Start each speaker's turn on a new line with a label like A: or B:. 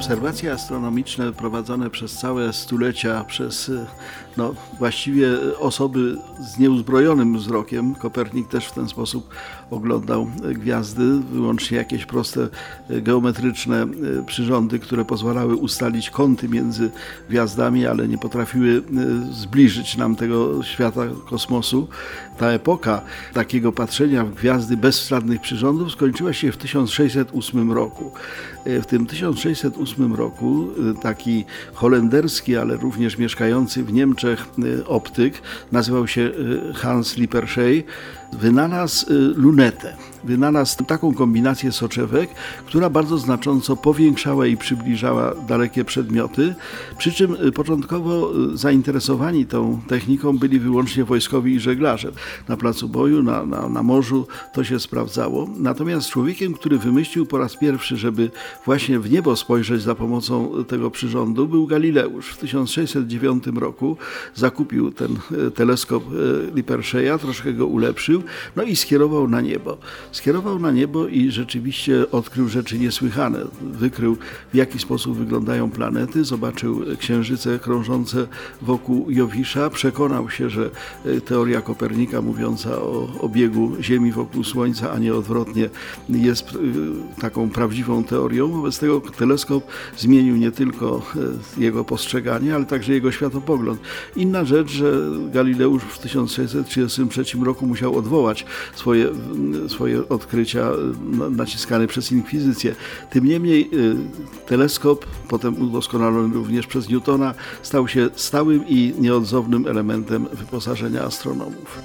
A: Obserwacje astronomiczne prowadzone przez całe stulecia przez y, no, właściwie osoby z nieuzbrojonym wzrokiem. Kopernik też w ten sposób oglądał y, gwiazdy, wyłącznie jakieś proste y, geometryczne przyrządy, które pozwalały ustalić kąty między gwiazdami, ale nie potrafiły zbliżyć nam tego świata kosmosu. Ta epoka takiego patrzenia w gwiazdy bez żadnych przyrządów skończyła się w 1608 roku. W tym 1608 roku taki holenderski, ale również mieszkający w Niemczech optyk, nazywał się Hans Lippershey, wynalazł lunetę. Wynalazł taką kombinację soczewek, która bardzo znacząco powiększała i przybliżała dalekie przedmioty, przy czym początkowo zainteresowani tą techniką byli wyłącznie wojskowi i żeglarze. Na placu boju, na, na, na morzu to się sprawdzało. Natomiast człowiekiem, który wymyślił po raz pierwszy, żeby właśnie w niebo spojrzeć za pomocą tego przyrządu, był Galileusz. W 1609 roku zakupił ten teleskop Lippersheya, troszkę go ulepszył, no i skierował na niebo. Skierował na niebo i rzeczywiście odkrył rzeczy niesłychane. Wykrył, w jaki sposób wyglądają planety, zobaczył księżyce krążące wokół Jowisza, przekonał się, że teoria Kopernika mówiąca o obiegu Ziemi wokół Słońca, a nie odwrotnie, jest taką prawdziwą teorią. Wobec tego teleskop zmienił nie tylko jego postrzeganie, ale także jego światopogląd. Inna rzecz, że Galileusz w 1633 roku musiał odwołać swoje, swoje odkrycia naciskane przez inkwizycję. Tym niemniej teleskop, potem udoskonalony również przez Newtona, stał się stałym i nieodzownym elementem wyposażenia astronomów.